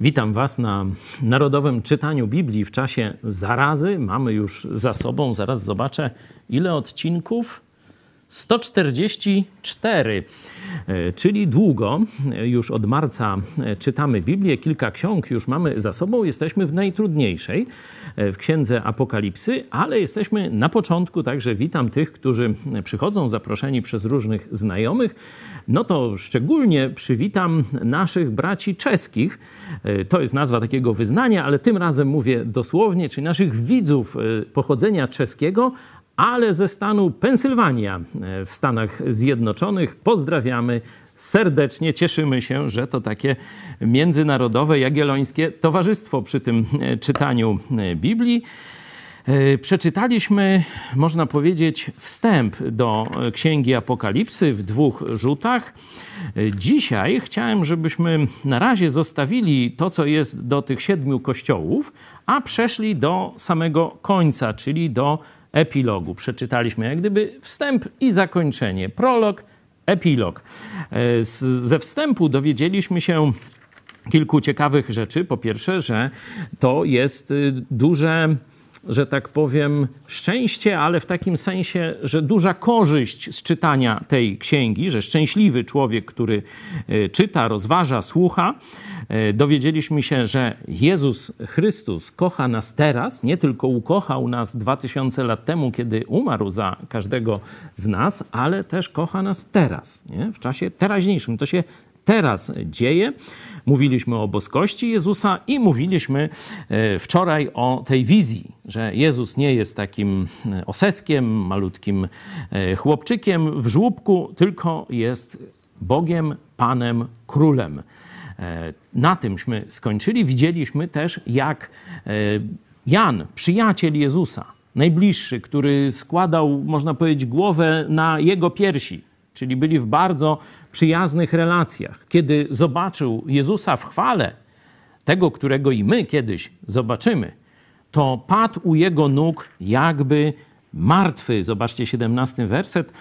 Witam Was na Narodowym Czytaniu Biblii w czasie zarazy. Mamy już za sobą, zaraz zobaczę, ile odcinków. 144, e, czyli długo, już od marca e, czytamy Biblię, kilka ksiąg już mamy za sobą. Jesteśmy w najtrudniejszej, e, w księdze Apokalipsy, ale jesteśmy na początku, także witam tych, którzy przychodzą zaproszeni przez różnych znajomych. No to szczególnie przywitam naszych braci czeskich. To jest nazwa takiego wyznania, ale tym razem mówię dosłownie, czyli naszych widzów pochodzenia czeskiego, ale ze stanu Pensylwania e, w Stanach Zjednoczonych. Pozdrawiamy serdecznie. Cieszymy się, że to takie międzynarodowe, jagiellońskie towarzystwo przy tym e, czytaniu e, Biblii. Przeczytaliśmy, można powiedzieć, wstęp do Księgi Apokalipsy w dwóch rzutach. Dzisiaj chciałem, żebyśmy na razie zostawili to, co jest do tych siedmiu kościołów, a przeszli do samego końca, czyli do epilogu. Przeczytaliśmy jak gdyby wstęp i zakończenie, prolog, epilog. E, z, ze wstępu dowiedzieliśmy się kilku ciekawych rzeczy. Po pierwsze, że to jest y, duże że tak powiem, szczęście, ale w takim sensie, że duża korzyść z czytania tej księgi, że szczęśliwy człowiek, który e, czyta, rozważa, słucha. E, dowiedzieliśmy się, że Jezus Chrystus kocha nas teraz, nie tylko ukochał nas dwa tysiące lat temu, kiedy umarł za każdego z nas, ale też kocha nas teraz, nie? w czasie teraźniejszym. To się teraz dzieje. Mówiliśmy o boskości Jezusa i mówiliśmy e, wczoraj o tej wizji, że Jezus nie jest takim e, oseskiem, malutkim chłopczykiem w żłóbku, tylko jest Bogiem, Panem, Królem. Na tymśmy skończyli. Widzieliśmy też, jak Jan, przyjaciel Jezusa, najbliższy, który składał, można powiedzieć, głowę na jego piersi, czyli byli w bardzo przyjaznych relacjach. Kiedy zobaczył Jezusa w chwale, tego, którego i my kiedyś zobaczymy, to padł u jego nóg jakby martwy. Zobaczcie 17 werset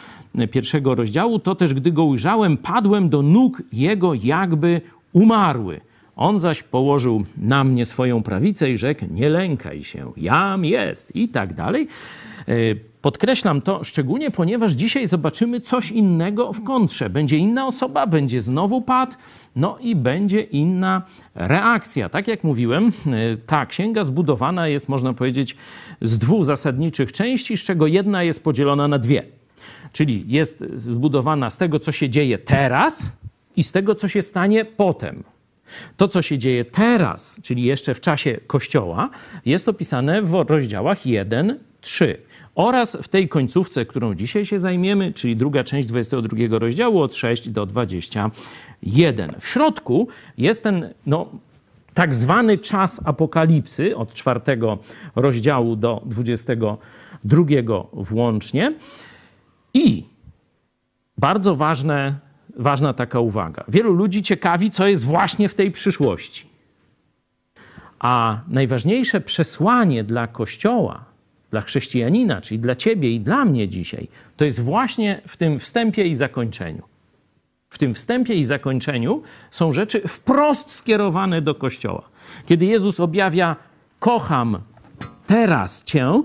pierwszego rozdziału. To też, gdy go ujrzałem, padłem do nóg jego jakby umarły. On zaś położył na mnie swoją prawicę i rzekł: Nie lękaj się, jam jest, i tak dalej. E, podkreślam to szczególnie, ponieważ dzisiaj zobaczymy coś innego w kontrze. Będzie inna osoba, będzie znowu pad, no i będzie inna reakcja. Tak jak mówiłem, e, ta księga zbudowana jest, można powiedzieć, z dwóch zasadniczych części, z czego jedna jest podzielona na dwie. Czyli jest zbudowana z tego, co się dzieje teraz i z tego, co się stanie potem. To, co się dzieje teraz, czyli jeszcze w czasie Kościoła, jest opisane w rozdziałach 1, 3 oraz w tej końcówce, którą dzisiaj się zajmiemy, czyli druga część 22 rozdziału od 6 do 21. W środku jest ten no, tak zwany czas apokalipsy od czwartego rozdziału do 22 włącznie. I bardzo ważne, ważna taka uwaga. Wielu ludzi ciekawi, co jest właśnie w tej przyszłości. A najważniejsze przesłanie dla Kościoła dla chrześcijanina, czyli dla ciebie i dla mnie dzisiaj, to jest właśnie w tym wstępie i zakończeniu. W tym wstępie i zakończeniu są rzeczy wprost skierowane do Kościoła. Kiedy Jezus objawia, kocham teraz Cię,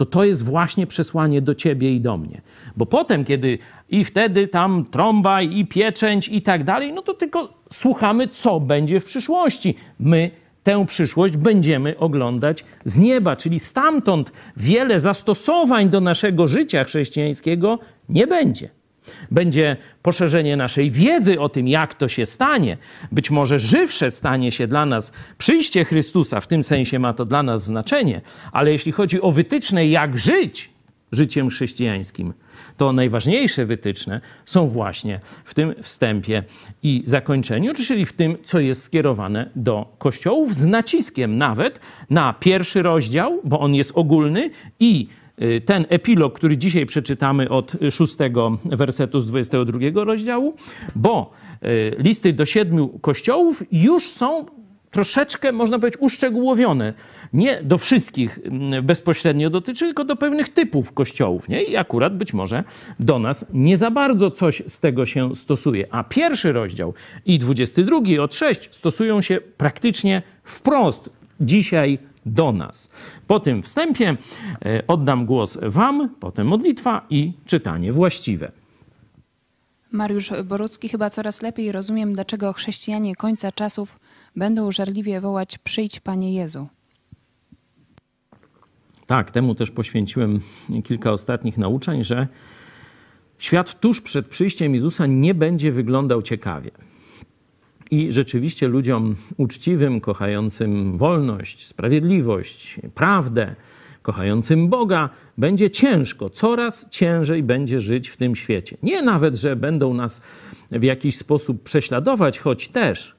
to to jest właśnie przesłanie do Ciebie i do mnie. Bo potem, kiedy i wtedy tam trąba i pieczęć i tak dalej, no to tylko słuchamy, co będzie w przyszłości. My tę przyszłość będziemy oglądać z nieba, czyli stamtąd wiele zastosowań do naszego życia chrześcijańskiego nie będzie. Będzie poszerzenie naszej wiedzy o tym, jak to się stanie. Być może żywsze stanie się dla nas przyjście Chrystusa, w tym sensie ma to dla nas znaczenie, ale jeśli chodzi o wytyczne, jak żyć życiem chrześcijańskim, to najważniejsze wytyczne są właśnie w tym wstępie i zakończeniu, czyli w tym, co jest skierowane do kościołów, z naciskiem nawet na pierwszy rozdział, bo on jest ogólny i ten epilog, który dzisiaj przeczytamy od szóstego wersetu z 22 rozdziału, bo y, listy do siedmiu kościołów już są troszeczkę, można powiedzieć, uszczegółowione. Nie do wszystkich mm, bezpośrednio dotyczy, tylko do pewnych typów kościołów. Nie? I akurat być może do nas nie za bardzo coś z tego się stosuje. A pierwszy rozdział i 22 od 6 stosują się praktycznie wprost dzisiaj do nas. Po tym wstępie e, oddam głos Wam, potem modlitwa i czytanie właściwe. Mariusz Borucki, chyba coraz lepiej rozumiem, dlaczego chrześcijanie końca czasów będą żarliwie wołać: Przyjdź, Panie Jezu. Tak, temu też poświęciłem kilka ostatnich nauczeń, że świat tuż przed przyjściem Jezusa nie będzie wyglądał ciekawie. I rzeczywiście ludziom uczciwym, kochającym wolność, sprawiedliwość, prawdę, kochającym Boga, będzie ciężko, coraz ciężej będzie żyć w tym świecie. Nie nawet, że będą nas w jakiś sposób prześladować, choć też,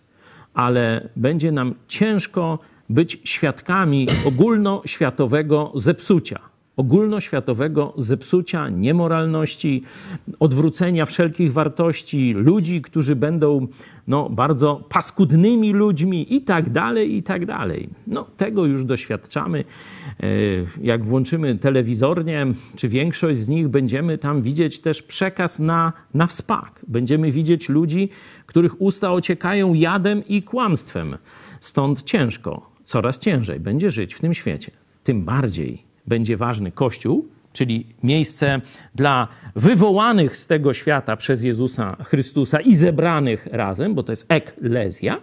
ale będzie nam ciężko być świadkami ogólnoświatowego zepsucia. Ogólnoświatowego zepsucia, niemoralności, odwrócenia wszelkich wartości, ludzi, którzy będą no, bardzo paskudnymi ludźmi i tak dalej, i tak dalej. No, tego już doświadczamy. E, jak włączymy telewizornie, czy większość z nich, będziemy tam widzieć też przekaz na, na wspak. Będziemy widzieć ludzi, których usta ociekają jadem i kłamstwem. Stąd ciężko, coraz ciężej będzie żyć w tym świecie. Tym bardziej będzie ważny Kościół, czyli miejsce dla wywołanych z tego świata przez Jezusa Chrystusa i zebranych razem, bo to jest eklezja.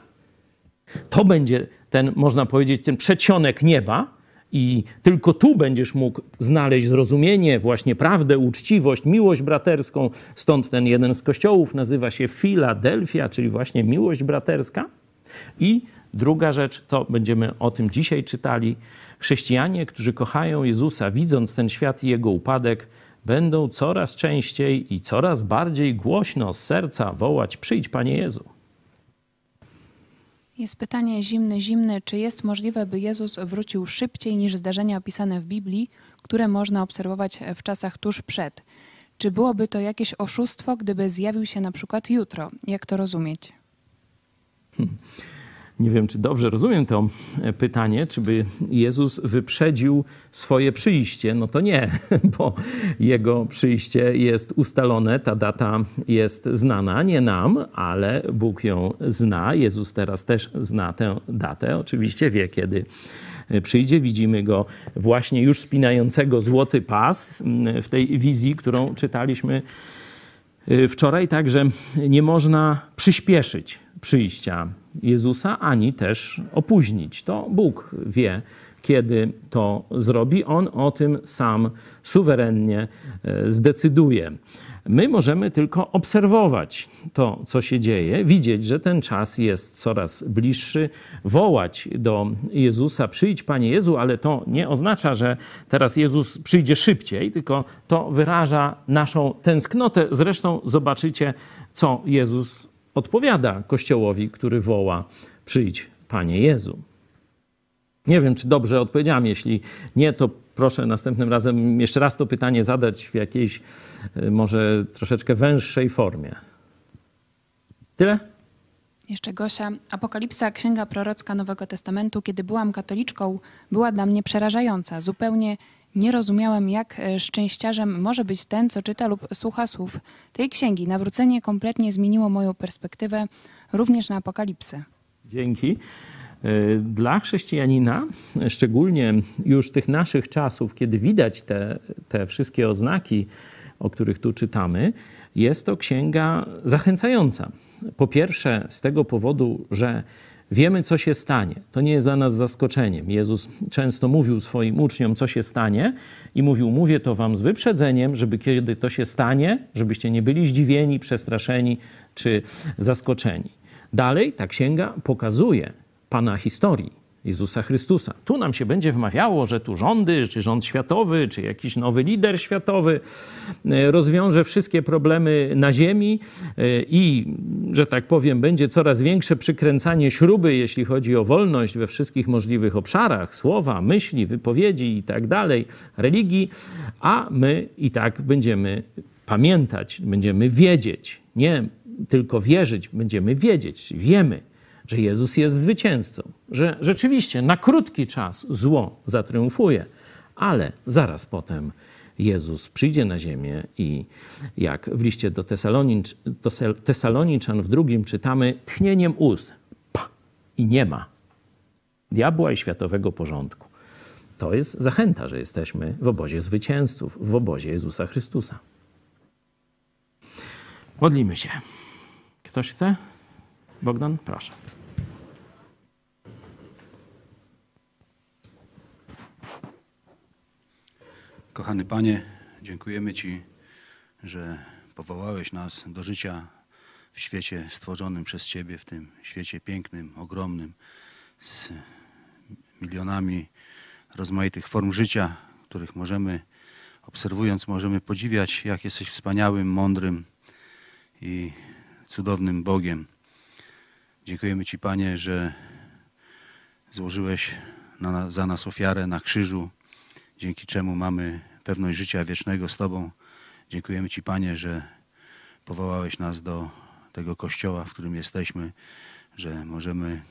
To będzie ten, można powiedzieć, ten przedsionek nieba, i tylko tu będziesz mógł znaleźć zrozumienie, właśnie prawdę, uczciwość, miłość braterską. Stąd ten jeden z kościołów nazywa się Filadelfia, czyli właśnie miłość braterska. I druga rzecz, to będziemy o tym dzisiaj czytali. Chrześcijanie, którzy kochają Jezusa, widząc ten świat i jego upadek, będą coraz częściej i coraz bardziej głośno z serca wołać: Przyjdź, Panie Jezu. Jest pytanie zimne, zimne, czy jest możliwe, by Jezus wrócił szybciej niż zdarzenia opisane w Biblii, które można obserwować w czasach tuż przed? Czy byłoby to jakieś oszustwo, gdyby zjawił się na przykład jutro? Jak to rozumieć? Hmm. Nie wiem, czy dobrze rozumiem to e, pytanie, czy by Jezus wyprzedził swoje przyjście. No to nie, bo jego przyjście jest ustalone, ta data jest znana, nie nam, ale Bóg ją zna. Jezus teraz też zna tę datę. Oczywiście wie, kiedy e, przyjdzie. Widzimy go właśnie już spinającego złoty pas w tej wizji, którą czytaliśmy e, wczoraj. Także nie można przyspieszyć przyjścia Jezusa, ani też opóźnić. To Bóg wie, kiedy to zrobi. On o tym sam suwerennie e, zdecyduje. My możemy tylko obserwować to, co się dzieje, widzieć, że ten czas jest coraz bliższy, wołać do Jezusa: Przyjdź, Panie Jezu, ale to nie oznacza, że teraz Jezus przyjdzie szybciej, tylko to wyraża naszą tęsknotę. Zresztą zobaczycie, co Jezus odpowiada Kościołowi, który woła: Przyjdź, Panie Jezu. Nie wiem, czy dobrze odpowiedziałem. Jeśli nie, to proszę następnym razem jeszcze raz to pytanie zadać w jakiejś e, może troszeczkę węższej formie. Tyle? Jeszcze Gosia. Apokalipsa, księga prorocka Nowego Testamentu, kiedy byłam katoliczką, była dla mnie przerażająca. Zupełnie nie rozumiałem, jak e, szczęściarzem może być ten, co czyta lub słucha słów tej księgi. Nawrócenie kompletnie zmieniło moją perspektywę również na apokalipsę. Dzięki. E, dla chrześcijanina, szczególnie już tych naszych czasów, kiedy widać te, te wszystkie oznaki, o których tu czytamy, jest to księga zachęcająca. Po pierwsze, z tego powodu, że Wiemy, co się stanie. To nie jest dla nas zaskoczeniem. Jezus często mówił swoim uczniom, co się stanie, i mówił: Mówię to wam z wyprzedzeniem, żeby kiedy to się stanie, żebyście nie byli zdziwieni, przestraszeni czy zaskoczeni. Dalej ta księga pokazuje Pana historii Jezusa Chrystusa. Tu nam się będzie wmawiało, że tu rządy, czy rząd światowy, czy jakiś nowy lider światowy e, rozwiąże wszystkie problemy na ziemi e, i, że tak powiem, będzie coraz większe przykręcanie śruby, jeśli chodzi o wolność we wszystkich możliwych obszarach słowa, myśli, wypowiedzi i tak dalej, religii, a my i tak będziemy pamiętać, będziemy wiedzieć, nie tylko wierzyć, będziemy wiedzieć, wiemy, że Jezus jest zwycięzcą, że rzeczywiście na krótki czas zło zatriumfuje, ale zaraz potem Jezus przyjdzie na ziemię i jak w liście do Tesalonicz, Tesaloniczan w drugim czytamy, tchnieniem ust i nie ma diabła i światowego porządku. To jest zachęta, że jesteśmy w obozie zwycięzców, w obozie Jezusa Chrystusa. Modlimy się. Ktoś chce? Bogdan, proszę. Kochany Panie, dziękujemy Ci, że powołałeś nas do życia w świecie stworzonym przez Ciebie, w tym świecie pięknym, ogromnym, z milionami rozmaitych form życia, których możemy, obserwując, możemy podziwiać, jak jesteś wspaniałym, mądrym i cudownym Bogiem. Dziękujemy Ci, Panie, że złożyłeś na, za nas ofiarę na krzyżu, dzięki czemu mamy pewność życia wiecznego z Tobą. Dziękujemy Ci, Panie, że powołałeś nas do tego kościoła, w którym jesteśmy, że możemy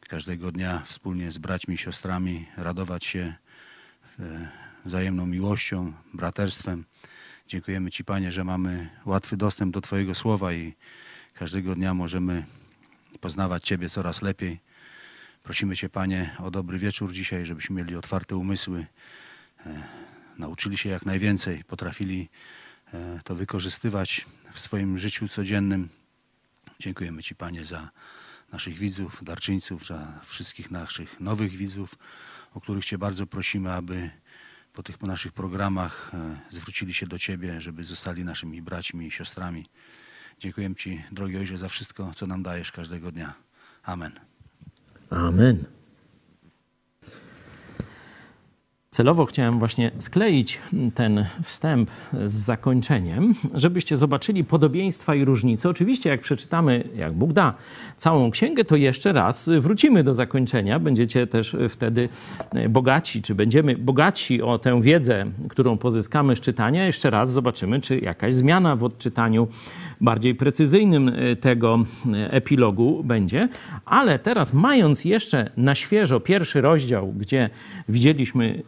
każdego dnia wspólnie z braćmi siostrami radować się wzajemną miłością, braterstwem. Dziękujemy Ci, Panie, że mamy łatwy dostęp do Twojego słowa i każdego dnia możemy poznawać Ciebie coraz lepiej. Prosimy Cię, Panie, o dobry wieczór dzisiaj, żebyśmy mieli otwarte umysły, e, nauczyli się jak najwięcej, potrafili e, to wykorzystywać w swoim życiu codziennym. Dziękujemy Ci, Panie, za naszych widzów, darczyńców, za wszystkich naszych nowych widzów, o których Cię bardzo prosimy, aby po tych naszych programach e, zwrócili się do Ciebie, żeby zostali naszymi braćmi i siostrami. Dziękuję Ci, drogi Ojcze, za wszystko, co nam dajesz każdego dnia. Amen. Amen. Celowo chciałem właśnie skleić ten wstęp z zakończeniem, żebyście zobaczyli podobieństwa i różnice. Oczywiście, jak przeczytamy, jak Bóg da, całą księgę, to jeszcze raz wrócimy do zakończenia. Będziecie też wtedy bogaci, czy będziemy bogaci o tę wiedzę, którą pozyskamy z czytania. Jeszcze raz zobaczymy, czy jakaś zmiana w odczytaniu bardziej precyzyjnym tego epilogu będzie. Ale teraz, mając jeszcze na świeżo pierwszy rozdział, gdzie widzieliśmy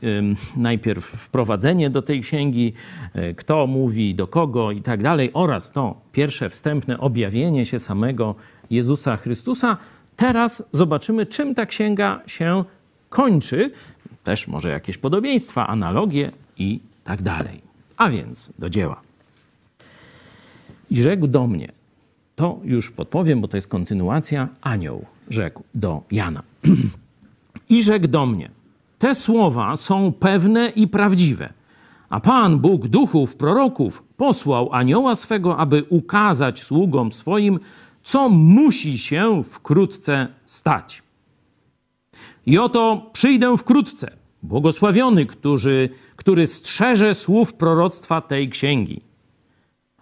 najpierw wprowadzenie do tej księgi, e, kto mówi do kogo i tak dalej, oraz to pierwsze wstępne objawienie się samego Jezusa Chrystusa. Teraz zobaczymy, czym ta księga się kończy. Też może jakieś podobieństwa, analogie i tak dalej. A więc do dzieła. I rzekł do mnie, to już podpowiem, bo to jest kontynuacja, anioł rzekł do Jana. I rzekł do mnie, te słowa są pewne i prawdziwe. A Pan Bóg duchów, proroków posłał anioła swego, aby ukazać sługom swoim, co musi się wkrótce stać. I oto przyjdę wkrótce, błogosławiony, który, który strzeże słów proroctwa tej księgi.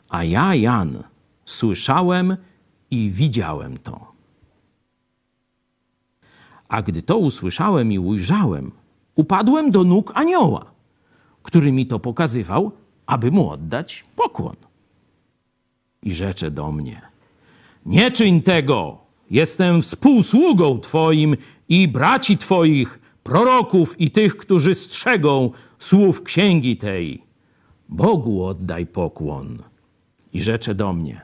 A ja, Jan, słyszałem i widziałem to. A gdy to usłyszałem i ujrzałem, upadłem do nóg anioła, który mi to pokazywał, aby mu oddać pokłon. I rzecze do mnie: Nie czyń tego! Jestem współsługą Twoim i braci Twoich, proroków i tych, którzy strzegą słów księgi tej. Bogu oddaj pokłon. I rzecze do mnie: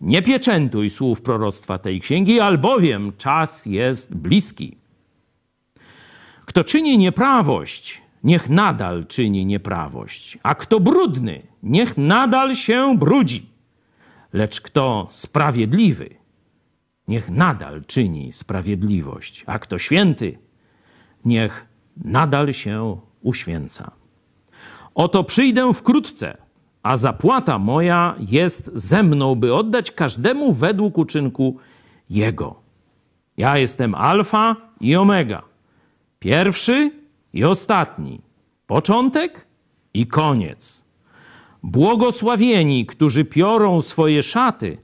Nie pieczętuj słów proroctwa tej księgi, albowiem czas jest bliski. Kto czyni nieprawość, niech nadal czyni nieprawość, a kto brudny, niech nadal się brudzi. Lecz kto sprawiedliwy, niech nadal czyni sprawiedliwość, a kto święty, niech nadal się uświęca. Oto przyjdę wkrótce, a zapłata moja jest ze mną, by oddać każdemu według uczynku jego. Ja jestem Alfa i Omega Pierwszy i ostatni, początek i koniec. Błogosławieni, którzy piorą swoje szaty,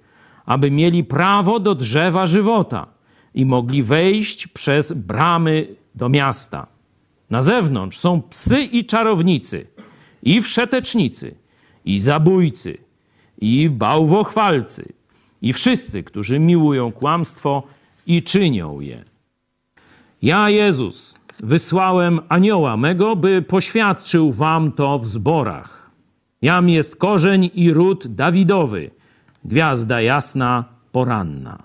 aby mieli prawo do drzewa żywota i mogli wejść przez bramy do miasta. Na zewnątrz są psy i czarownicy, i wszetecznicy, i zabójcy, i bałwochwalcy, i wszyscy, którzy miłują kłamstwo i czynią je. Ja, Jezus, wysłałem anioła mego, by poświadczył wam to w zborach. Jam jest korzeń i ród Dawidowy, gwiazda jasna, poranna.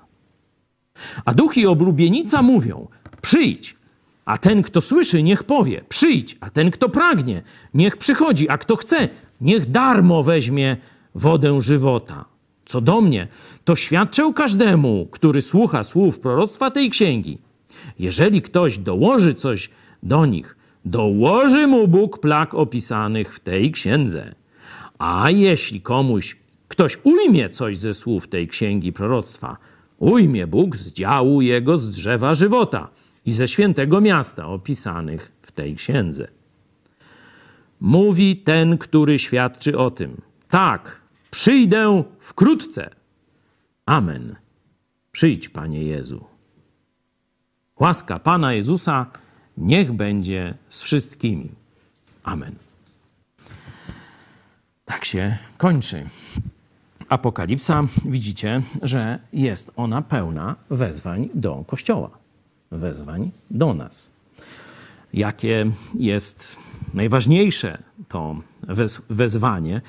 A duch i oblubienica mówią: Przyjdź, a ten, kto słyszy, niech powie: Przyjdź, a ten, kto pragnie, niech przychodzi, a kto chce, niech darmo weźmie wodę żywota. Co do mnie, to świadczę każdemu, który słucha słów proroctwa tej księgi. Jeżeli ktoś dołoży coś do nich, dołoży mu Bóg plag opisanych w tej księdze. A jeśli komuś ktoś ujmie coś ze słów tej księgi proroctwa, ujmie Bóg z działu jego z drzewa żywota i ze świętego miasta opisanych w tej księdze. Mówi ten, który świadczy o tym. Tak, przyjdę wkrótce. Amen. Przyjdź, Panie Jezu. Łaska Pana Jezusa niech będzie z wszystkimi. Amen. Tak się kończy. Apokalipsa, widzicie, że jest ona pełna wezwań do Kościoła, wezwań do nas. Jakie jest najważniejsze to wez wezwanie?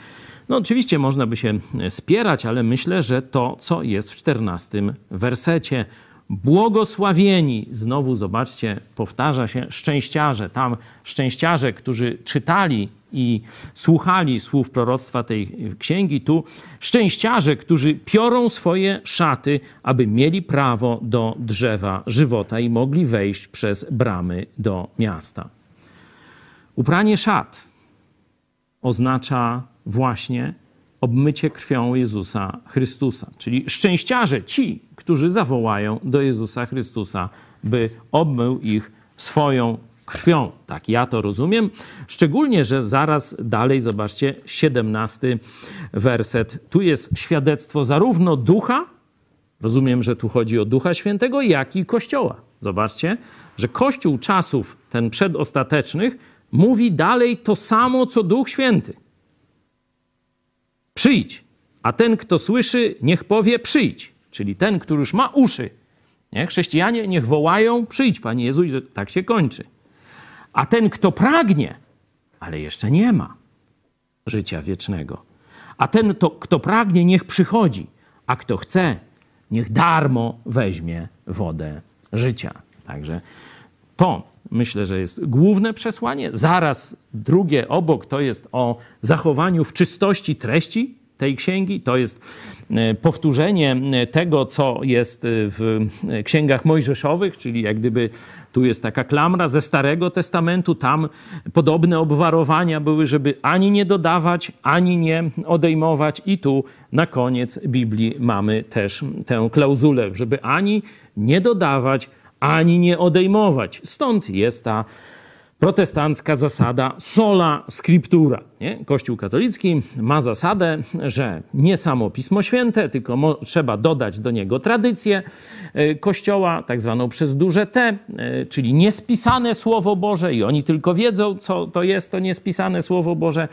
No, oczywiście można by się spierać, ale myślę, że to, co jest w czternastym wersecie, Błogosławieni, znowu zobaczcie, powtarza się szczęściarze. Tam szczęściarze, którzy czytali i słuchali słów proroctwa tej księgi, tu szczęściarze, którzy piorą swoje szaty, aby mieli prawo do drzewa żywota i mogli wejść przez bramy do miasta. Upranie szat oznacza właśnie obmycie krwią Jezusa Chrystusa. Czyli szczęściarze ci, którzy zawołają do Jezusa Chrystusa, by obmył ich swoją krwią. Tak ja to rozumiem. Szczególnie, że zaraz dalej, zobaczcie, 17 werset. Tu jest świadectwo zarówno ducha, rozumiem, że tu chodzi o ducha świętego, jak i kościoła. Zobaczcie, że kościół czasów, ten przedostatecznych, mówi dalej to samo, co duch święty. Przyjdź, a ten, kto słyszy, niech powie przyjdź. Czyli ten, który już ma uszy. Nie? Chrześcijanie niech wołają przyjdź, Panie Jezu, i że tak się kończy. A ten, kto pragnie, ale jeszcze nie ma życia wiecznego. A ten, to, kto pragnie, niech przychodzi, a kto chce, niech darmo weźmie wodę życia. Także to myślę, że jest główne przesłanie. Zaraz drugie obok to jest o zachowaniu w czystości treści tej księgi. To jest e, powtórzenie e, tego, co jest e, w księgach mojżeszowych, czyli jak gdyby tu jest taka klamra ze Starego Testamentu. Tam podobne obwarowania były, żeby ani nie dodawać, ani nie odejmować. I tu na koniec Biblii mamy też tę klauzulę, żeby ani nie dodawać, ani nie odejmować. Stąd jest ta protestancka zasada sola scriptura. Nie? Kościół katolicki ma zasadę, że nie samo Pismo Święte, tylko trzeba dodać do niego tradycję e, Kościoła, tak zwaną przez duże T, e, czyli niespisane Słowo Boże i oni tylko wiedzą, co to jest to niespisane Słowo Boże,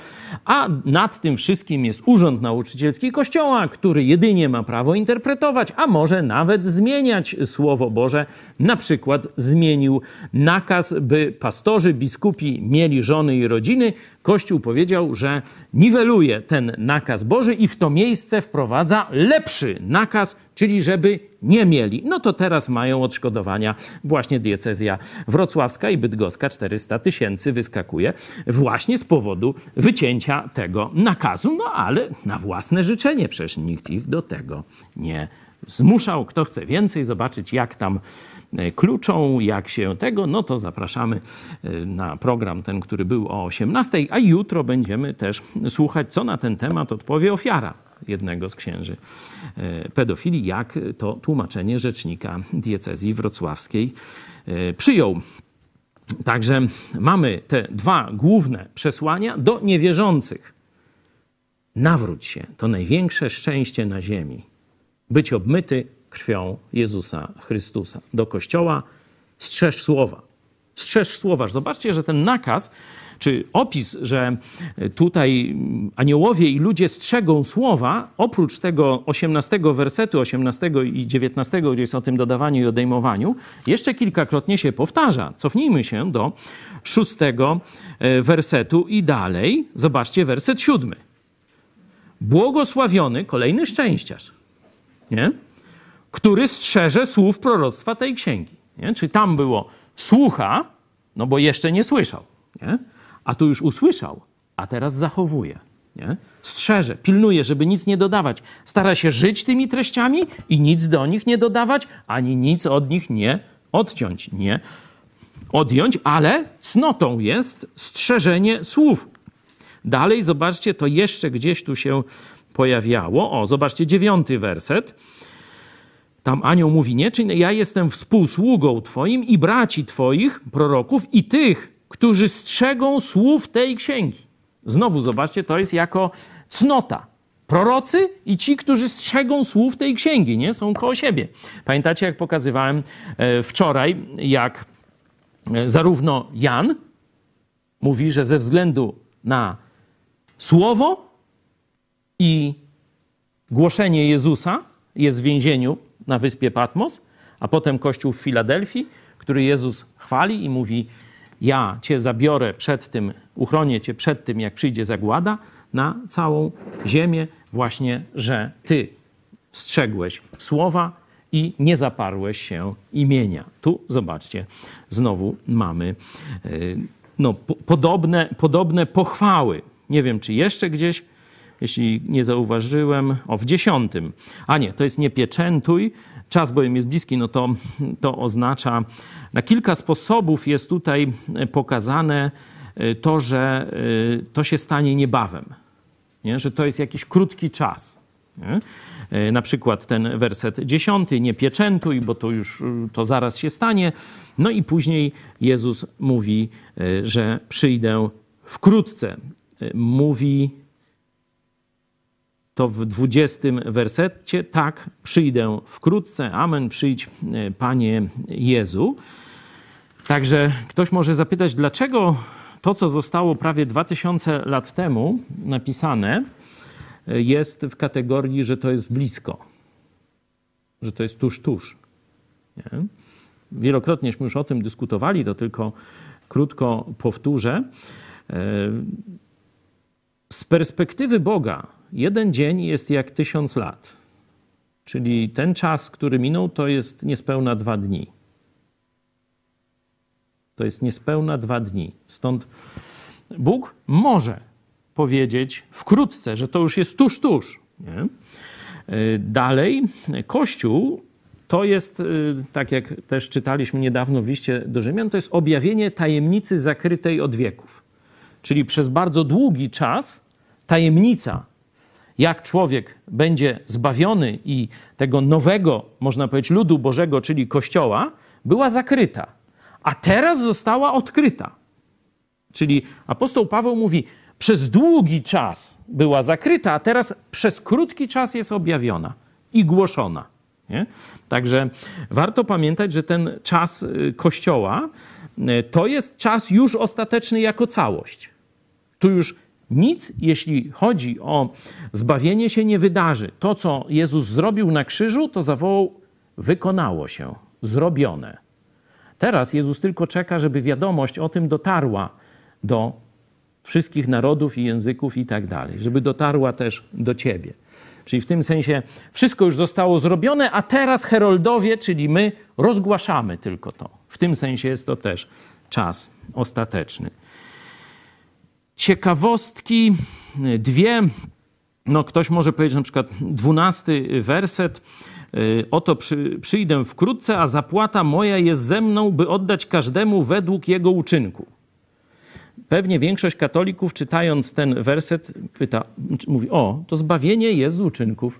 a nad tym wszystkim jest Urząd Nauczycielski Kościoła, który jedynie ma prawo interpretować, a może nawet zmieniać Słowo Boże. Na przykład zmienił nakaz, by pastorzy, biskupi mieli żony i rodziny, Kościół powiedział, że niweluje ten nakaz Boży i w to miejsce wprowadza lepszy nakaz, czyli żeby nie mieli. No to teraz mają odszkodowania właśnie diecezja wrocławska i bydgoska 400 tysięcy wyskakuje właśnie z powodu wycięcia tego nakazu. No ale na własne życzenie, przecież nikt ich do tego nie zmuszał. Kto chce więcej zobaczyć, jak tam kluczą, jak się tego, no to zapraszamy e, na program ten, który był o 18, a jutro będziemy też słuchać, co na ten temat odpowie ofiara jednego z księży e, pedofilii, jak to tłumaczenie rzecznika diecezji wrocławskiej przyjął. Także mamy te dwa główne przesłania do niewierzących. Nawróć się, to największe szczęście na ziemi. Być obmyty krwią Jezusa Chrystusa. Do Kościoła strzeż słowa. Strzeż słowa. Zobaczcie, że ten nakaz czy opis, że tutaj aniołowie i ludzie strzegą słowa, oprócz tego 18 wersetu, 18 i 19, gdzie jest o tym dodawaniu i odejmowaniu, jeszcze kilkakrotnie się powtarza. Cofnijmy się do szóstego e, wersetu i dalej. Zobaczcie werset siódmy. Błogosławiony, kolejny szczęściarz, nie? Który strzeże słów proroctwa tej księgi. Nie? Czy tam było słucha, no bo jeszcze nie słyszał. Nie? a tu już usłyszał, a teraz zachowuje. Nie? Strzeże, pilnuje, żeby nic nie dodawać. Stara się żyć tymi treściami i nic do nich nie dodawać, ani nic od nich nie odciąć, nie odjąć, ale cnotą jest strzeżenie słów. Dalej, zobaczcie, to jeszcze gdzieś tu się pojawiało. O, zobaczcie, dziewiąty werset. Tam anioł mówi, nie, czy ja jestem współsługą Twoim i braci Twoich, proroków i tych, którzy strzegą słów tej księgi. Znowu zobaczcie, to jest jako cnota. Prorocy i ci, którzy strzegą słów tej księgi, nie? Są koło siebie. Pamiętacie, jak pokazywałem e, wczoraj, jak e, zarówno Jan mówi, że ze względu na słowo i głoszenie Jezusa jest w więzieniu na wyspie Patmos, a potem kościół w Filadelfii, który Jezus chwali i mówi: ja cię zabiorę przed tym, uchronię cię przed tym, jak przyjdzie zagłada na całą ziemię, właśnie, że ty strzegłeś słowa i nie zaparłeś się imienia. Tu zobaczcie, znowu mamy e, no, podobne, podobne pochwały. Nie wiem, czy jeszcze gdzieś, jeśli nie zauważyłem, o w dziesiątym. A nie, to jest nie pieczętuj, czas bowiem jest bliski, no to, to oznacza, na kilka sposobów jest tutaj pokazane e, to, że e, to się stanie niebawem, nie? że to jest jakiś krótki czas. Nie? E, na przykład ten werset dziesiąty, nie pieczętuj, bo to już to zaraz się stanie. No i później Jezus mówi, że przyjdę wkrótce. Mówi to w 20 wersecie, tak, przyjdę wkrótce, amen, przyjdź e, Panie Jezu. Także ktoś może zapytać, dlaczego to, co zostało prawie 2000 lat temu napisane, e, jest w kategorii, że to jest blisko, że to jest tuż, tuż. Nie? Wielokrotnieśmy już o tym dyskutowali, to tylko krótko powtórzę. E, z perspektywy Boga, jeden dzień jest jak tysiąc lat. Czyli ten czas, który minął, to jest niespełna dwa dni. To jest niespełna dwa dni. Stąd Bóg może powiedzieć wkrótce, że to już jest tuż, tuż. Nie? Dalej, Kościół to jest, tak jak też czytaliśmy niedawno w liście do Rzymian, to jest objawienie tajemnicy zakrytej od wieków. Czyli przez bardzo długi czas tajemnica jak człowiek będzie zbawiony i tego nowego, można powiedzieć, ludu Bożego, czyli Kościoła, była zakryta, a teraz została odkryta. Czyli apostoł Paweł mówi, przez długi czas była zakryta, a teraz przez krótki czas jest objawiona i głoszona. Nie? Także warto pamiętać, że ten czas y, Kościoła y, to jest czas już ostateczny jako całość. Tu już nic, jeśli chodzi o zbawienie, się nie wydarzy. To, co Jezus zrobił na krzyżu, to zawołał: wykonało się, zrobione. Teraz Jezus tylko czeka, żeby wiadomość o tym dotarła do wszystkich narodów i języków i tak dalej, żeby dotarła też do ciebie. Czyli w tym sensie wszystko już zostało zrobione, a teraz heroldowie, czyli my, rozgłaszamy tylko to. W tym sensie jest to też czas ostateczny ciekawostki, dwie. No, ktoś może powiedzieć na przykład dwunasty werset. Y, oto przy, przyjdę wkrótce, a zapłata moja jest ze mną, by oddać każdemu według jego uczynku. Pewnie większość katolików, czytając ten werset, pyta, mówi: O, to zbawienie jest z uczynków.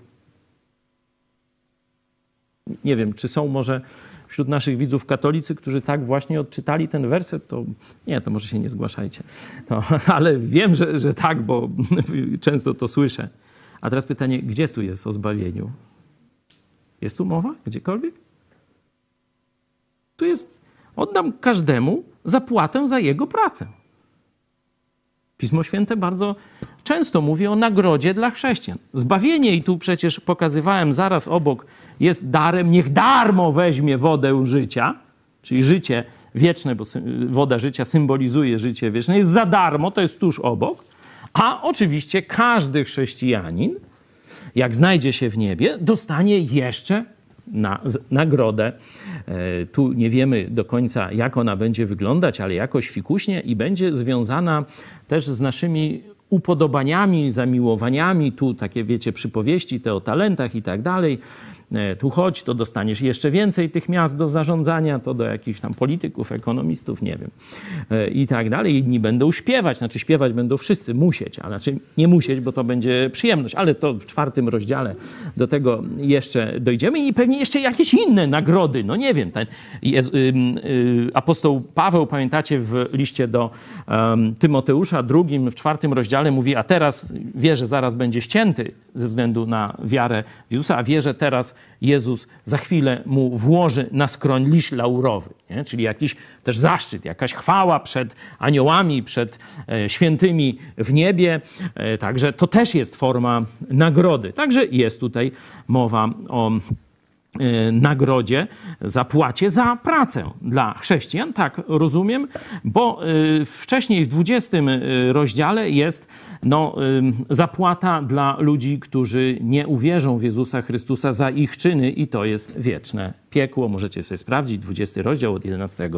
Nie wiem, czy są może wśród naszych widzów katolicy, którzy tak właśnie odczytali ten werset, to nie, to może się nie zgłaszajcie. Ale wiem, że, że tak, bo często to słyszę. A teraz pytanie, gdzie tu jest o zbawieniu? Jest tu mowa? Gdziekolwiek? Tu jest oddam każdemu zapłatę za jego pracę. Pismo Święte bardzo często mówi o nagrodzie dla chrześcijan. Zbawienie, i tu przecież pokazywałem zaraz obok, jest darem. Niech darmo weźmie wodę życia, czyli życie wieczne, bo woda życia symbolizuje życie wieczne, jest za darmo, to jest tuż obok. A oczywiście każdy chrześcijanin, jak znajdzie się w niebie, dostanie jeszcze na nagrodę. E, tu nie wiemy do końca, jak ona będzie wyglądać, ale jakoś fikuśnie i będzie związana też z naszymi upodobaniami, zamiłowaniami. Tu takie, wiecie, przypowieści te o talentach i tak dalej. E, tu chodź, to dostaniesz jeszcze więcej tych miast do zarządzania, to do jakichś tam polityków, ekonomistów, nie wiem, e, i tak dalej. Inni będą śpiewać, znaczy śpiewać będą wszyscy, musieć, a znaczy nie musieć, bo to będzie przyjemność, ale to w czwartym rozdziale do tego jeszcze dojdziemy i pewnie jeszcze jakieś inne nagrody, no nie wiem, ten jest, y, apostoł Paweł, pamiętacie w liście do Tymoteusza drugim, w czwartym rozdziale mówi, a teraz wie, że zaraz będzie ścięty ze względu na wiarę Jezusa, a wie, że teraz Jezus za chwilę mu włoży na skroń liść laurowy, nie? czyli jakiś też zaszczyt, jakaś chwała przed aniołami, przed e, świętymi w niebie. E, także to też jest forma nagrody. Także jest tutaj mowa o nagrodzie, zapłacie za pracę dla chrześcijan, tak rozumiem, bo wcześniej w 20 rozdziale jest no, zapłata dla ludzi, którzy nie uwierzą w Jezusa Chrystusa za ich czyny i to jest wieczne piekło. Możecie sobie sprawdzić, 20 rozdział od 11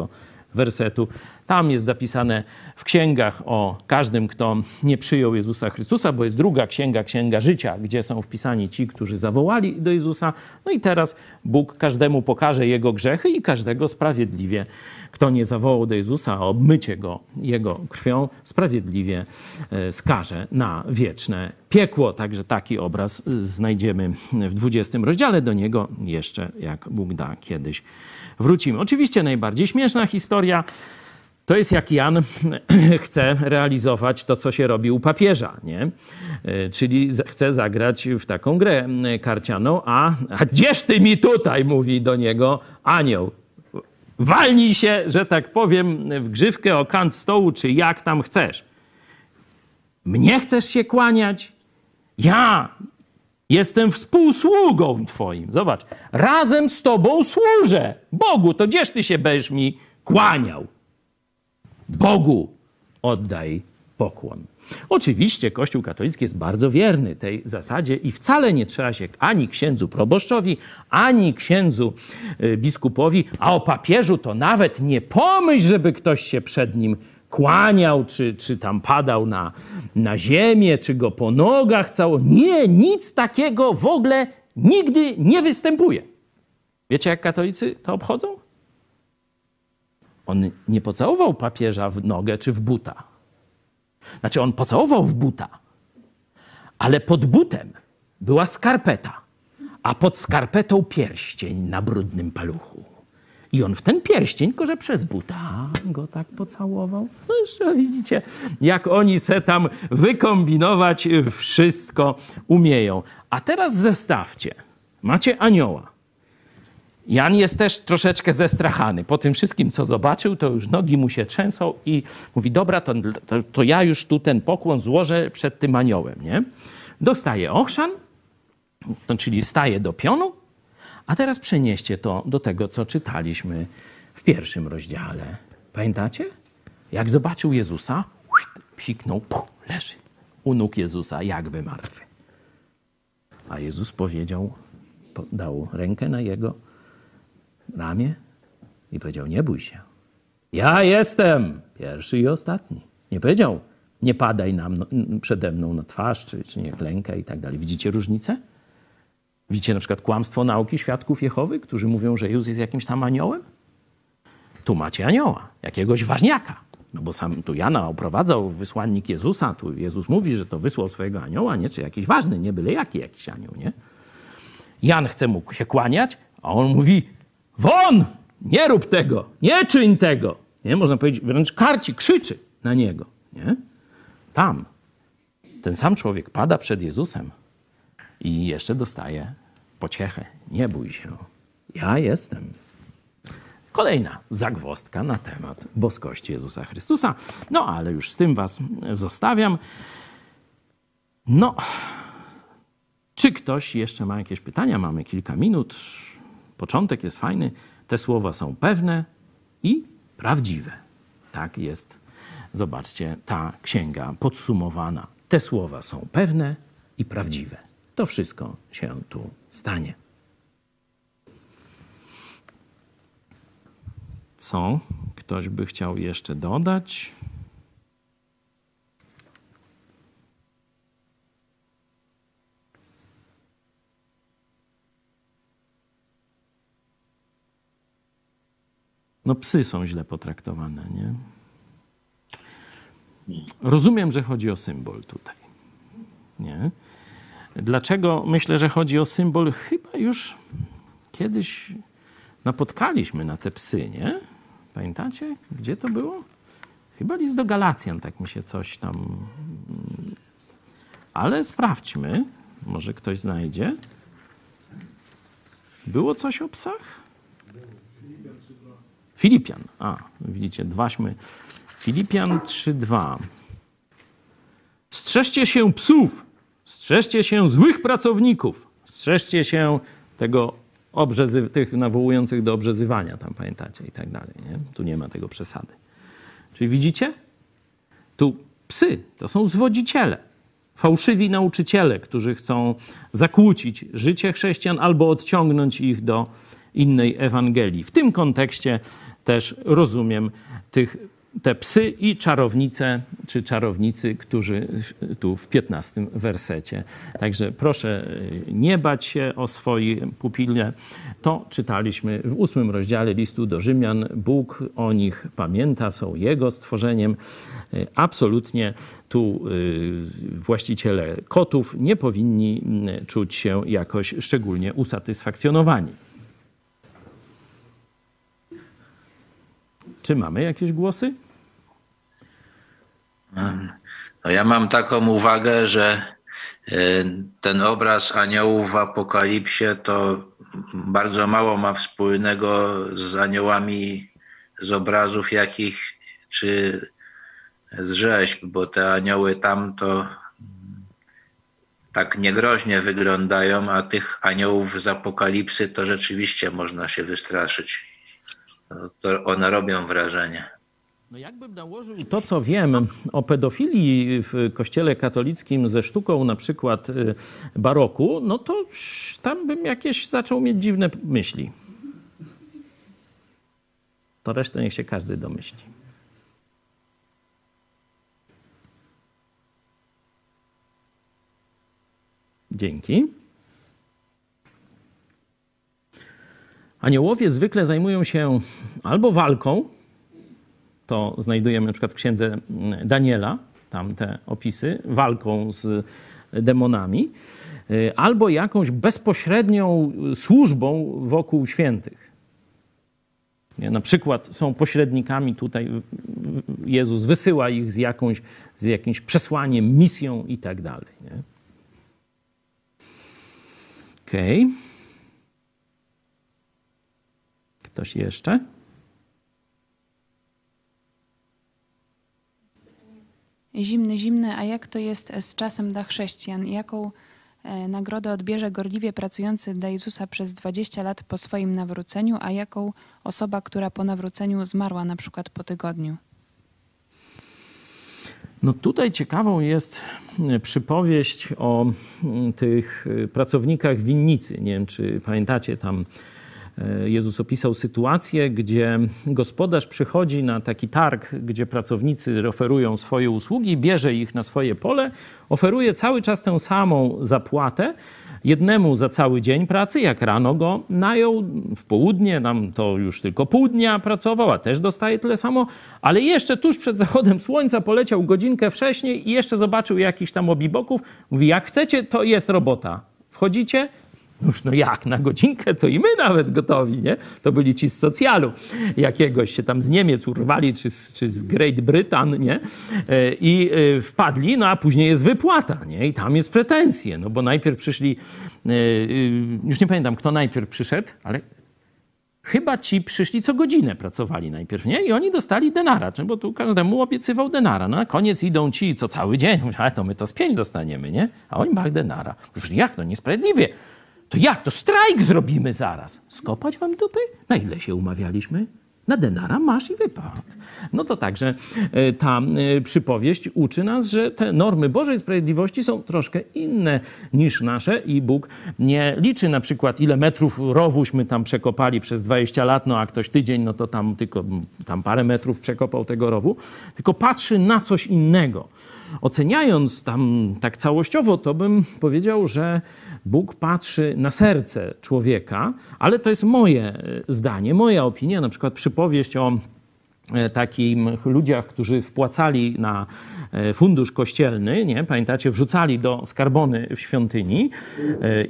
wersetu. Tam jest zapisane w księgach o każdym, kto nie przyjął Jezusa Chrystusa, bo jest druga księga, księga życia, gdzie są wpisani ci, którzy zawołali do Jezusa. No i teraz Bóg każdemu pokaże jego grzechy i każdego sprawiedliwie kto nie zawołał do Jezusa o obmycie go Jego krwią, sprawiedliwie e, skaże na wieczne piekło. Także taki obraz znajdziemy w 20 rozdziale. Do niego jeszcze, jak Bóg da, kiedyś wrócimy. Oczywiście najbardziej śmieszna historia to jest jak Jan chce realizować to, co się robi u papieża, nie? E, czyli chce zagrać w taką grę karcianą, a, a gdzież ty mi tutaj, mówi do niego anioł walnij się, że tak powiem, w grzywkę o kant stołu, czy jak tam chcesz. Mnie chcesz się kłaniać? Ja jestem współsługą twoim. Zobacz, razem z tobą służę. Bogu, to gdzież ty się będziesz mi kłaniał? Bogu oddaj pokłon. Oczywiście Kościół katolicki jest bardzo wierny tej zasadzie i wcale nie trzeba się ani księdzu proboszczowi, ani księdzu y, biskupowi, a o papieżu to nawet nie pomyśl, żeby ktoś się przed nim kłaniał, czy, czy tam padał na, na ziemię, czy go po nogach cało. Nie, nic takiego w ogóle nigdy nie występuje. Wiecie, jak katolicy to obchodzą? On nie pocałował papieża w nogę czy w buta. Znaczy, on pocałował w buta, ale pod butem była skarpeta, a pod skarpetą pierścień na brudnym paluchu. I on w ten pierścień, tylko że przez buta go tak pocałował. No jeszcze widzicie, jak oni se tam wykombinować wszystko umieją. A teraz zestawcie. Macie anioła. Jan jest też troszeczkę zestrachany. Po tym wszystkim, co zobaczył, to już nogi mu się trzęsą i mówi, dobra, to, to, to ja już tu ten pokłon złożę przed tym aniołem, nie? Dostaje ochrzan, to, czyli staje do pionu, a teraz przenieście to do tego, co czytaliśmy w pierwszym rozdziale. Pamiętacie? Jak zobaczył Jezusa, psiknął, puh, leży u nóg Jezusa, jakby martwy. A Jezus powiedział, dał rękę na jego ramię i powiedział: Nie bój się. Ja jestem pierwszy i ostatni. Nie powiedział: Nie padaj nam, no, przede mną na twarz, czy, czy nie klękaj i tak dalej. Widzicie różnicę? Widzicie na przykład kłamstwo nauki świadków Jehowy, którzy mówią, że Jezus jest jakimś tam aniołem? Tu macie anioła, jakiegoś ważniaka. No bo sam tu Jana oprowadzał wysłannik Jezusa, tu Jezus mówi, że to wysłał swojego anioła, nie? Czy jakiś ważny, nie byle jaki jakiś anioł, nie? Jan chce mu się kłaniać, a on mówi, Won! Nie rób tego! Nie czyń tego! Nie? Można powiedzieć, wręcz karci, krzyczy na niego. Nie? Tam ten sam człowiek pada przed Jezusem i jeszcze dostaje pociechę. Nie bój się. Ja jestem. Kolejna zagwostka na temat boskości Jezusa Chrystusa. No ale już z tym Was zostawiam. No, czy ktoś jeszcze ma jakieś pytania? Mamy kilka minut. Początek jest fajny. Te słowa są pewne i prawdziwe. Tak jest. Zobaczcie, ta księga podsumowana. Te słowa są pewne i prawdziwe. To wszystko się tu stanie. Co ktoś by chciał jeszcze dodać? No psy są źle potraktowane, nie? Rozumiem, że chodzi o symbol tutaj. Nie? Dlaczego myślę, że chodzi o symbol? Chyba już kiedyś napotkaliśmy na te psy, nie? Pamiętacie, gdzie to było? Chyba list do Galacjan, tak mi się coś tam. Ale sprawdźmy, może ktoś znajdzie. Było coś o psach? Filipian. A, widzicie, dwaśmy. Filipian 3:2. Strzeżcie się psów, strzeżcie się złych pracowników, strzeżcie się tego obrzezy, tych nawołujących do obrzezywania, tam pamiętacie, i tak dalej. Nie? Tu nie ma tego przesady. Czyli widzicie? Tu psy to są zwodziciele, fałszywi nauczyciele, którzy chcą zakłócić życie chrześcijan albo odciągnąć ich do innej Ewangelii. W tym kontekście też rozumiem tych, te psy i czarownice, czy czarownicy, którzy tu w 15 wersecie. Także proszę e, nie bać się o swoje pupile. To czytaliśmy w ósmym rozdziale listu do Rzymian. Bóg o nich pamięta, są Jego stworzeniem. E, absolutnie tu e, właściciele kotów nie powinni czuć się jakoś szczególnie usatysfakcjonowani. Czy mamy jakieś głosy? No ja mam taką uwagę, że e, ten obraz aniołów w Apokalipsie to bardzo mało ma wspólnego z aniołami z obrazów jakich czy z rzeźb, bo te anioły tam to tak niegroźnie wyglądają, a tych aniołów z Apokalipsy to rzeczywiście można się wystraszyć to one robią wrażenie. No jakbym nałożył to, co wiem o pedofilii w kościele katolickim ze sztuką na przykład y, baroku, no to tam bym jakieś zaczął mieć dziwne myśli. To resztę niech się każdy domyśli. Dzięki. Aniołowie zwykle zajmują się albo walką, to znajdujemy na przykład w księdze Daniela, tam te opisy, walką z demonami, y, albo jakąś bezpośrednią służbą wokół świętych. Na przykład są pośrednikami tutaj, Jezus wysyła ich z, jakąś, z jakimś przesłaniem, misją i tak dalej. Okej. Okay. Ktoś jeszcze? Zimny, zimny, a jak to jest z czasem dla chrześcijan? Jaką e, nagrodę odbierze gorliwie pracujący dla Jezusa przez 20 lat po swoim nawróceniu, a jaką osoba, która po nawróceniu zmarła na przykład po tygodniu? No tutaj ciekawą jest e, przypowieść o tych e, pracownikach winnicy. Nie wiem, czy pamiętacie tam Jezus opisał sytuację, gdzie gospodarz przychodzi na taki targ, gdzie pracownicy oferują swoje usługi, bierze ich na swoje pole, oferuje cały czas tę samą zapłatę. Jednemu za cały dzień pracy, jak rano go najął, w południe, tam to już tylko pół dnia pracował, a też dostaje tyle samo, ale jeszcze tuż przed zachodem słońca poleciał godzinkę wcześniej i jeszcze zobaczył jakiś tam obiboków. Mówi, jak chcecie, to jest robota. Wchodzicie, już no jak, na godzinkę to i my nawet gotowi, nie? To byli ci z socjalu jakiegoś się tam z Niemiec urwali, czy z, czy z Great Britain, nie? E, I e, wpadli, no a później jest wypłata, nie? I tam jest pretensje, no bo najpierw przyszli, e, już nie pamiętam kto najpierw przyszedł, ale Chyba ci przyszli co godzinę pracowali najpierw, nie? I oni dostali denara, bo tu każdemu obiecywał denara. No, na koniec idą ci co cały dzień. Ale to my to z pięć dostaniemy, nie? A oni bach denara. Już jak to niesprawiedliwie. To jak to strajk zrobimy zaraz? Skopać wam dupy? Na ile się umawialiśmy? Na denara masz i wypad. No to także e, ta e, przypowieść uczy nas, że te normy Bożej Sprawiedliwości są troszkę inne niż nasze i Bóg nie liczy na przykład ile metrów rowuśmy tam przekopali przez 20 lat, no a ktoś tydzień, no to tam tylko tam parę metrów przekopał tego rowu, tylko patrzy na coś innego. Oceniając tam tak całościowo, to bym powiedział, że Bóg patrzy na serce człowieka, ale to jest moje e, zdanie, moja opinia. Na przykład przypowieść o takim ludziach, którzy wpłacali na e, fundusz kościelny, nie? pamiętacie, wrzucali do skarbony w świątyni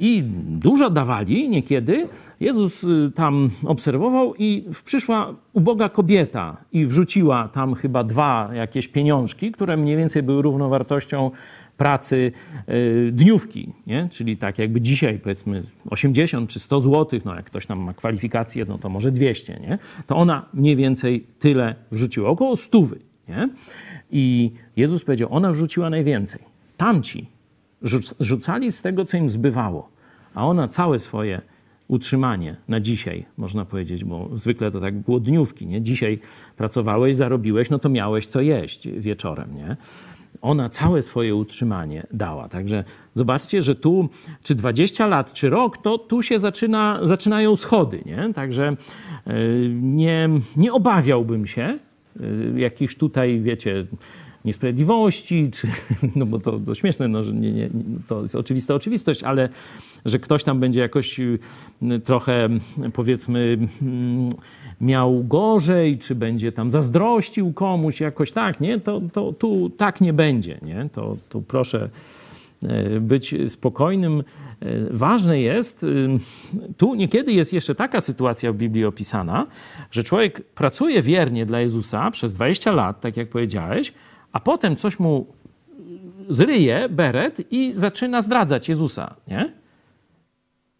i dużo dawali niekiedy. Jezus tam obserwował i przyszła uboga kobieta i wrzuciła tam chyba dwa jakieś pieniążki, które mniej więcej były równowartością pracy y, dniówki, nie? czyli tak jakby dzisiaj powiedzmy 80 czy 100 zł, no jak ktoś tam ma kwalifikację, no to może 200, nie? to ona mniej więcej tyle wrzuciła, około stówy. Nie? I Jezus powiedział, ona wrzuciła najwięcej. Tamci rzucali z tego, co im zbywało, a ona całe swoje utrzymanie na dzisiaj, można powiedzieć, bo zwykle to tak było dniówki, nie? Dzisiaj pracowałeś, zarobiłeś, no to miałeś co jeść wieczorem, nie? Ona całe swoje utrzymanie dała. Także zobaczcie, że tu czy 20 lat, czy rok, to tu się zaczyna, zaczynają schody. Nie? Także e, nie, nie obawiałbym się e, jakichś tutaj, wiecie, niesprawiedliwości, czy, no bo to, to śmieszne, no, że nie, nie, to jest oczywista oczywistość, ale że ktoś tam będzie jakoś y, trochę, powiedzmy, mm, miał gorzej, czy będzie tam zazdrościł komuś jakoś tak, nie? To, to tu tak nie będzie, nie? To, tu proszę e, być spokojnym. E, ważne jest, y, tu niekiedy jest jeszcze taka sytuacja w Biblii opisana, że człowiek pracuje wiernie dla Jezusa przez 20 lat, tak jak powiedziałeś, a potem coś mu zryje beret i zaczyna zdradzać Jezusa, nie?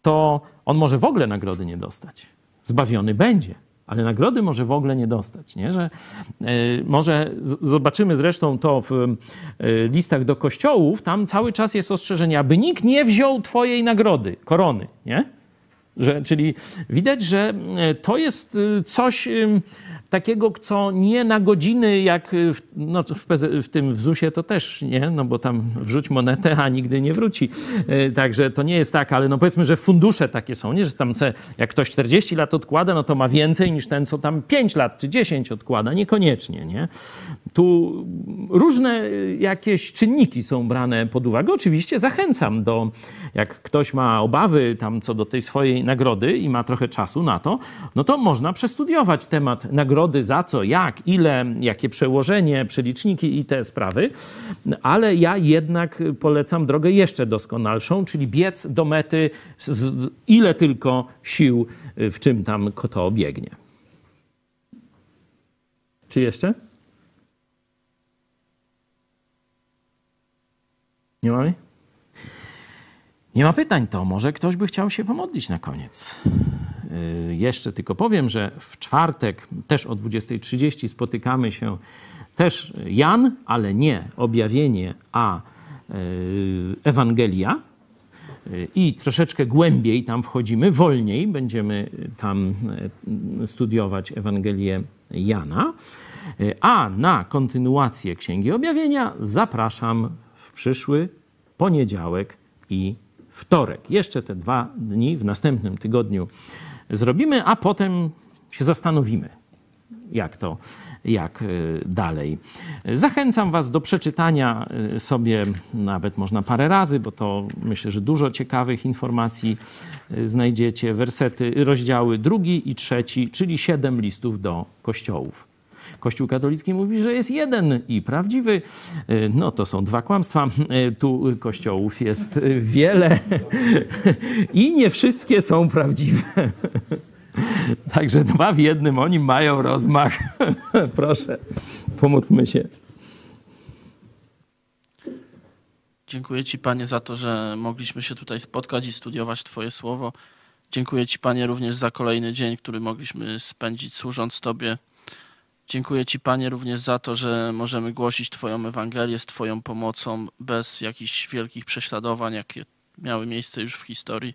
To on może w ogóle nagrody nie dostać. Zbawiony będzie, ale nagrody może w ogóle nie dostać. Nie? Że, y, może zobaczymy zresztą to w y, listach do kościołów, tam cały czas jest ostrzeżenie, aby nikt nie wziął twojej nagrody, korony. Nie? Że, czyli widać, że e, to jest coś takiego, co nie na godziny, jak w, no, w, w tym w ZUS-ie to też nie, no bo tam wrzuć monetę, a nigdy nie wróci. E, także to nie jest tak, ale no powiedzmy, że fundusze takie są, nie, że tam jak ktoś 40 lat odkłada, no to ma więcej niż ten, co tam 5 lat czy 10 odkłada. Niekoniecznie, nie? Tu różne jakieś czynniki są brane pod uwagę. Oczywiście zachęcam do, jak ktoś ma obawy tam co do tej swojej nagrody i ma trochę czasu na to, no to można przestudiować temat nagrody nagrody, za co, jak, ile, jakie przełożenie, przeliczniki i te sprawy, ale ja jednak polecam drogę jeszcze doskonalszą, czyli biec do mety z, ile tylko sił, w czym tam to biegnie. Czy jeszcze? Nie ma? Nie ma pytań, to może ktoś by chciał się pomodlić na koniec. Y, jeszcze tylko powiem, że w czwartek też o 20.30 spotykamy się też Jan, ale nie objawienie, a y, Ewangelia. Y, I troszeczkę głębiej tam wchodzimy, wolniej będziemy tam studiować Ewangelię Jana. A na kontynuację Księgi Objawienia zapraszam w przyszły poniedziałek i wtorek. Jeszcze te dwa dni w następnym tygodniu zrobimy, a potem się zastanowimy, jak to, jak e, dalej. Zachęcam Was do przeczytania e, sobie nawet można parę razy, bo to myślę, że dużo ciekawych informacji e, znajdziecie. Wersety, rozdziały drugi i trzeci, czyli siedem listów do kościołów. Kościół katolicki mówi, że jest jeden i prawdziwy. No to są dwa kłamstwa. Tu kościołów jest wiele i nie wszystkie są prawdziwe. Także dwa w jednym, oni mają rozmach. Proszę, pomódlmy się. Dziękuję Ci, Panie, za to, że mogliśmy się tutaj spotkać i studiować Twoje słowo. Dziękuję Ci, Panie, również za kolejny dzień, który mogliśmy spędzić służąc Tobie. Dziękuję Ci, Panie, również za to, że możemy głosić Twoją Ewangelię z Twoją pomocą, bez jakichś wielkich prześladowań, jakie miały miejsce już w historii.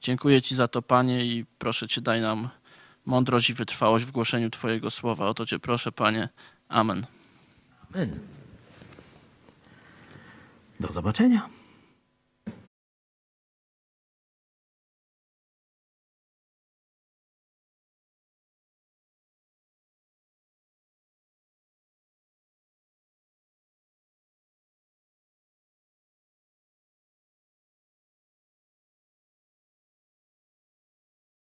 Dziękuję Ci za to, Panie, i proszę Cię, daj nam mądrość i wytrwałość w głoszeniu Twojego słowa. O to Cię proszę, Panie. Amen. Amen. Do zobaczenia.